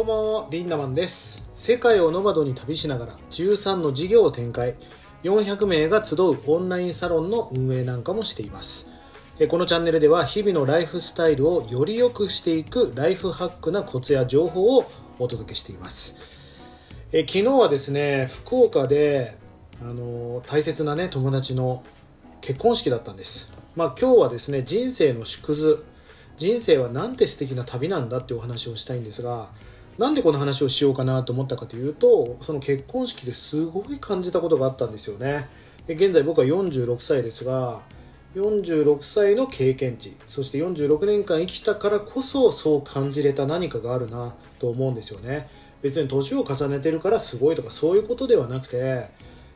どうもリンダマンです。世界をノマドに旅しながら13の事業を展開。400名が集うオンラインサロンの運営なんかもしています。このチャンネルでは日々のライフスタイルをより良くしていくライフハックなコツや情報をお届けしています。え昨日はですね福岡であの大切なね友達の結婚式だったんです。まあ今日はですね人生の縮図。人生はなんて素敵な旅なんだってお話をしたいんですがなんでこの話をしようかなと思ったかというとその結婚式ですごい感じたことがあったんですよね。現在僕は46歳ですが46歳の経験値そして46年間生きたからこそそう感じれた何かがあるなと思うんですよね。別に年を重ねてるからすごいとかそういうことではなくて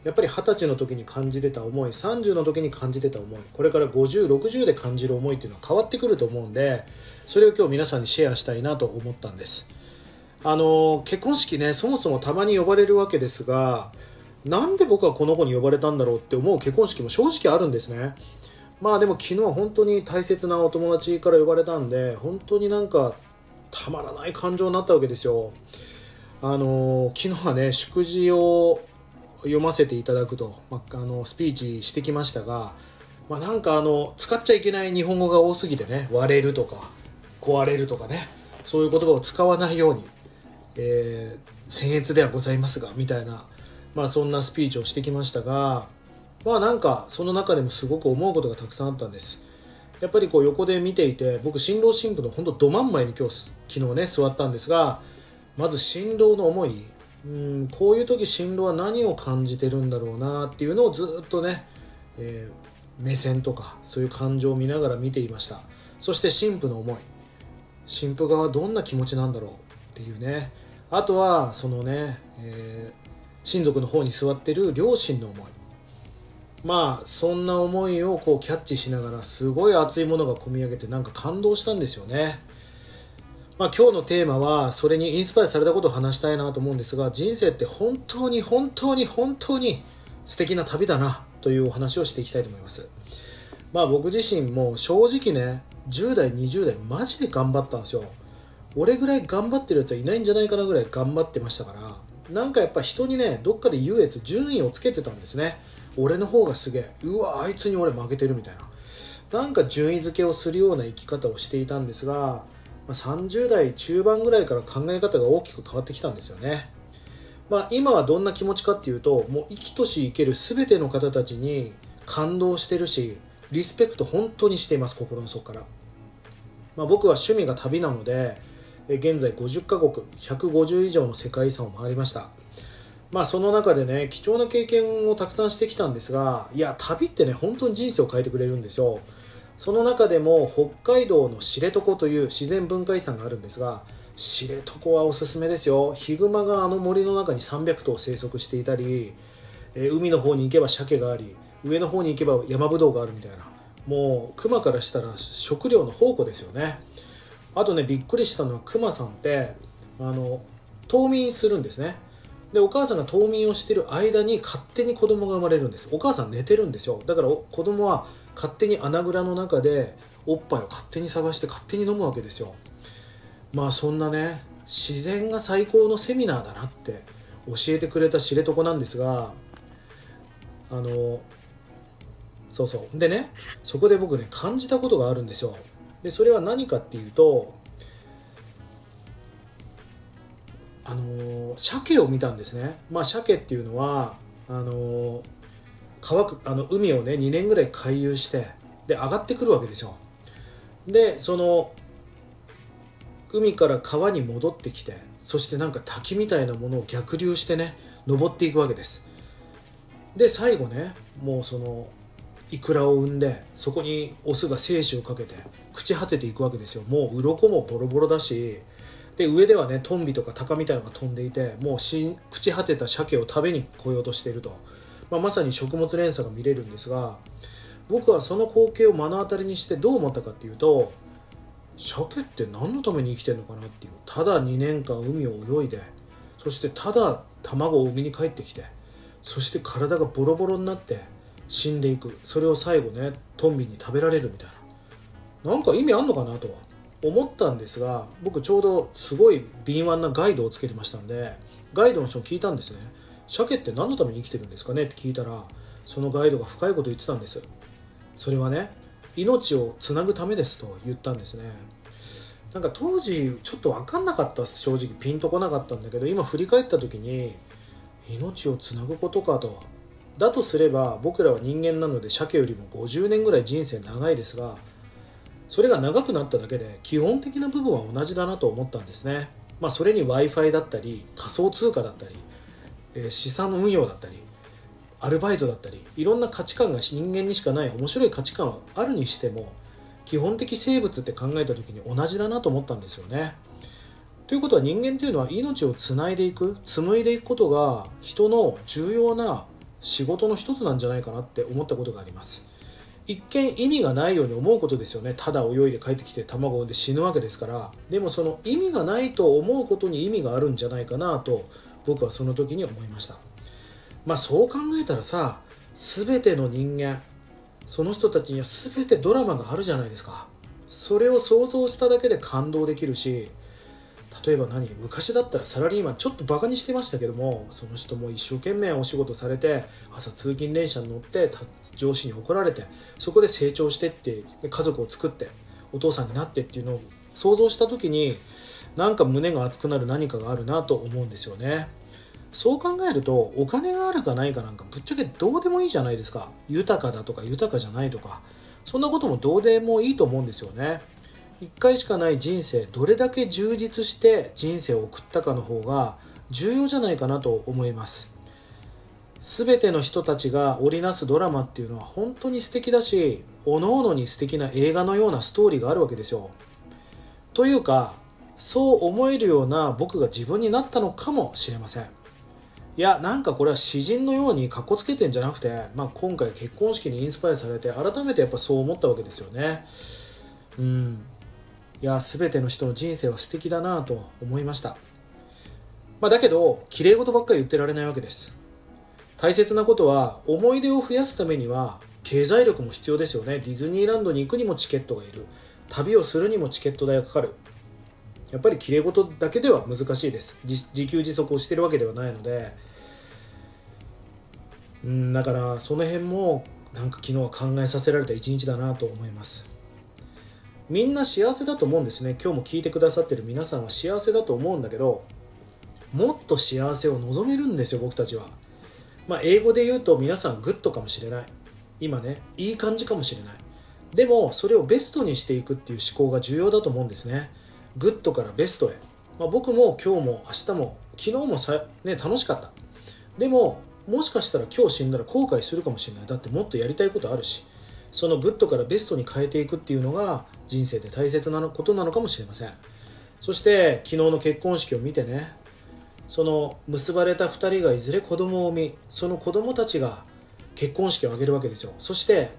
やっぱり二十歳の時に感じてた思い30の時に感じてた思いこれから5060で感じる思いっていうのは変わってくると思うんでそれを今日皆さんにシェアしたいなと思ったんです。あの結婚式ねそもそもたまに呼ばれるわけですがなんで僕はこの子に呼ばれたんだろうって思う結婚式も正直あるんですね。まあでも昨日は本当に大切なお友達から呼ばれたんで本当になんかたまらない感情になったわけですよ。あの昨日はね祝辞を読ませていただくと、まあ、あのスピーチしてきましたが、まあ、なんかあの使っちゃいけない日本語が多すぎてね割れるとか壊れるとかねそういう言葉を使わないように、えー、僭越ではございますがみたいな、まあ、そんなスピーチをしてきましたがまあなんかその中でもすごく思うことがたくさんあったんです。やっぱりこう横で見ていて僕新郎新婦の本当ど真ん前に今日昨日ね座ったんですがまず新郎の思いうんこういう時新郎は何を感じてるんだろうなっていうのをずっとね、えー、目線とかそういう感情を見ながら見ていました。そして新婦の思い。新婦側はどんな気持ちなんだろう。っていうね。あとはそのね、えー、親族の方に座ってる両親の思い。まあそんな思いをこうキャッチしながらすごい熱いものが込み上げてなんか感動したんですよね。まあ、今日のテーマはそれにインスパイアされたことを話したいなと思うんですが人生って本当に本当に本当に素敵な旅だなというお話をしていきたいと思います。まあ僕自身も正直ね10代20代マジで頑張ったんですよ。俺ぐらい頑張ってるやつはいないんじゃないかなぐらい頑張ってましたからなんかやっぱ人にねどっかで優越順位をつけてたんですね。俺の方がすげえ。うわあいつに俺負けてるみたいな。なんか順位付けをするような生き方をしていたんですが30代中盤ぐらいから考え方が大きく変わってきたんですよね。まあ、今はどんな気持ちかっていうともう生きとし生ける全ての方たちに感動してるしリスペクト本当にしています心の底から、まあ、僕は趣味が旅なので現在50カ国150以上の世界遺産を回りました。まあその中でね貴重な経験をたくさんしてきたんですがいや旅ってね本当に人生を変えてくれるんですよ。その中でも北海道の知床という自然文化遺産があるんですが知床はおすすめですよ。ヒグマがあの森の中に300頭生息していたり、え海の方に行けば鮭があり上の方に行けば山ぶどうがあるみたいな。もう熊からしたら食料の宝庫ですよね。あとねびっくりしたのは熊さんってあの冬眠するんですね。でお母さんが冬眠をしてる間に勝手に子供が生まれるんです。お母さん寝てるんですよ。だから子供は勝手に穴蔵の中でおっぱいを勝手に探して勝手に飲むわけですよ。まあそんなね自然が最高のセミナーだなって教えてくれた知床なんですがあのそうそう。でねそこで僕ね感じたことがあるんですよ。でそれは何かっていうとあの鮭を見たんですね。まあ鮭っていうのはあの川あの海をね2年ぐらい回遊してで上がってくるわけですよ。でその海から川に戻ってきてそしてなんか滝みたいなものを逆流してね登っていくわけです。で最後ねもうそのイクラを産んでそこにオスが精子をかけて朽ち果てていくわけですよ。もう鱗もボロボロだしで上ではねトンビとかタカみたいのが飛んでいてもう朽ち果てた鮭を食べに来ようとしていると。まあ、まさに食物連鎖が見れるんですが僕はその光景を目の当たりにしてどう思ったかっていうと鮭って何のために生きてるのかなっていう。ただ2年間海を泳いでそしてただ卵を産みに帰ってきてそして体がボロボロになって死んでいく。それを最後ねトンビに食べられるみたいな。なんか意味あんのかなとは思ったんですが僕ちょうどすごい敏腕なガイドをつけてましたんでガイドの人に聞いたんですね。鮭って何のために生きてるんですかねって聞いたらそのガイドが深いこと言ってたんです。それはね命をつなぐためですと言ったんですね。なんか当時ちょっと分かんなかった正直ピンとこなかったんだけど今振り返った時に命をつなぐことかとだとすれば僕らは人間なので鮭よりも50年ぐらい人生長いですがそれが長くなっただけで基本的な部分は同じだなと思ったんですねまあそれに w i f i だったり仮想通貨だったり、えー、資産運用だったりアルバイトだったりいろんな価値観が人間にしかない面白い価値観はあるにしても基本的生物って考えた時に同じだなと思ったんですよね。ということは人間というのは命をつないでいく紡いでいくことが人の重要な仕事の一つなんじゃないかなって思ったことがあります。一見意味がないように思うことですよね。ただ泳いで帰ってきて卵を産んで死ぬわけですから。でもその意味がないと思うことに意味があるんじゃないかなと僕はその時に思いました。まあそう考えたらさ全ての人間その人たちには全てドラマがあるじゃないですか。それを想像しただけで感動できるし例えば何昔だったらサラリーマンちょっとバカにしてましたけどもその人も一生懸命お仕事されて朝通勤電車に乗って上司に怒られてそこで成長してってで家族を作ってお父さんになってっていうのを想像した時になんか胸が熱くなる何かがあるなと思うんですよね。そう考えるとお金があるかないかなんかぶっちゃけどうでもいいじゃないですか豊かだとか豊かじゃないとかそんなこともどうでもいいと思うんですよね一回しかない人生どれだけ充実して人生を送ったかの方が重要じゃないかなと思います。全ての人たちが織りなすドラマっていうのは本当に素敵だし各々に素敵な映画のようなストーリーがあるわけですよ。というかそう思えるような僕が自分になったのかもしれません。いやなんかこれは詩人のようにかっこつけてんじゃなくて、まあ、今回結婚式にインスパイアされて改めてやっぱそう思ったわけですよね。うん。いや全ての人の人生は素敵だなと思いました、まあ、だけど綺麗事ばっかり言ってられないわけです。大切なことは思い出を増やすためには経済力も必要ですよね。ディズニーランドに行くにもチケットがいる。旅をするにもチケット代がかかる。やっぱりきれい事だけでは難しいです。自給自足をしてるわけではないので。うんだからその辺もなんか昨日は考えさせられた一日だなと思います。みんな幸せだと思うんですね。今日も聞いてくださってる皆さんは幸せだと思うんだけどもっと幸せを望めるんですよ僕たちは。まあ英語で言うと皆さん good かもしれない。今ねいい感じかもしれない。でもそれをベストにしていくっていう思考が重要だと思うんですね。グッドからベストへ、まあ、僕も今日も明日も昨日もさ、ね、楽しかった。でももしかしたら今日死んだら後悔するかもしれない。だってもっとやりたいことあるし。そのグッドからベストに変えていくっていうのが人生で大切なことなのかもしれません。そして昨日の結婚式を見てねその結ばれた2人がいずれ子供を産みその子供たちが結婚式を挙げるわけですよ。そして、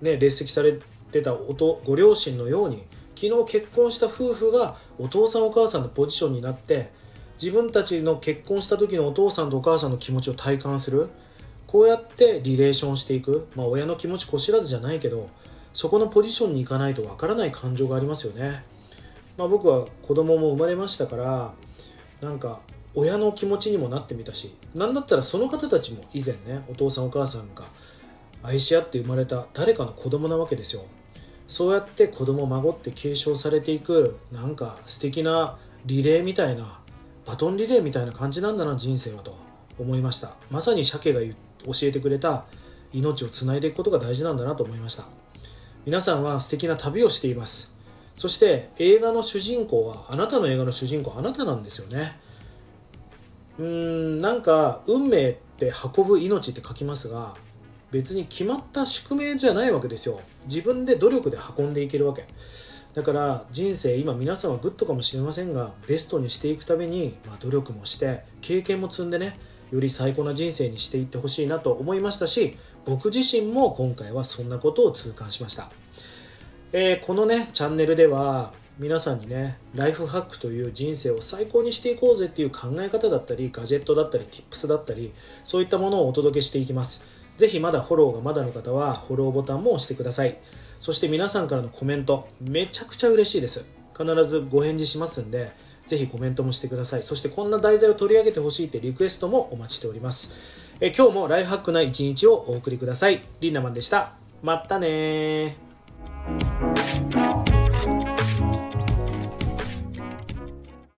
ね、列席されてたご両親のように昨日結婚した夫婦がお父さんお母さんのポジションになって自分たちの結婚した時のお父さんとお母さんの気持ちを体感する。こうやってリレーションしていく、まあ、親の気持ちこ知らずじゃないけどそこのポジションに行かないとわからない感情がありますよね、まあ、僕は子供も生まれましたからなんか親の気持ちにもなってみたし何だったらその方たちも以前ねお父さんお母さんが愛し合って生まれた誰かの子供なわけですよ。そうやって子供孫って継承されていくなんか素敵なリレーみたいなバトンリレーみたいな感じなんだな人生はと。思いました。まさに鮭が教えてくれた命をつないでいくことが大事なんだなと思いました。皆さんは素敵な旅をしています。そして映画の主人公はあなたの映画の主人公あなたなんですよね。うーんなんか運命って運ぶ命って書きますが別に決まった宿命じゃないわけですよ。自分で努力で運んでいけるわけ。だから人生今皆さんはグッドかもしれませんがベストにしていくために、まあ、努力もして経験も積んでねより最高な人生にしていってほしいなと思いましたし僕自身も今回はそんなことを痛感しました、えー、このねチャンネルでは皆さんにねライフハックという人生を最高にしていこうぜっていう考え方だったりガジェットだったり tips だったりそういったものをお届けしていきますぜひまだフォローがまだの方はフォローボタンも押してください。そして皆さんからのコメント、めちゃくちゃ嬉しいです。必ずご返事しますんでぜひコメントもしてください。そしてこんな題材を取り上げてほしいってリクエストもお待ちしております。え今日もライフハックな一日をお送りください。リンダマンでした。またね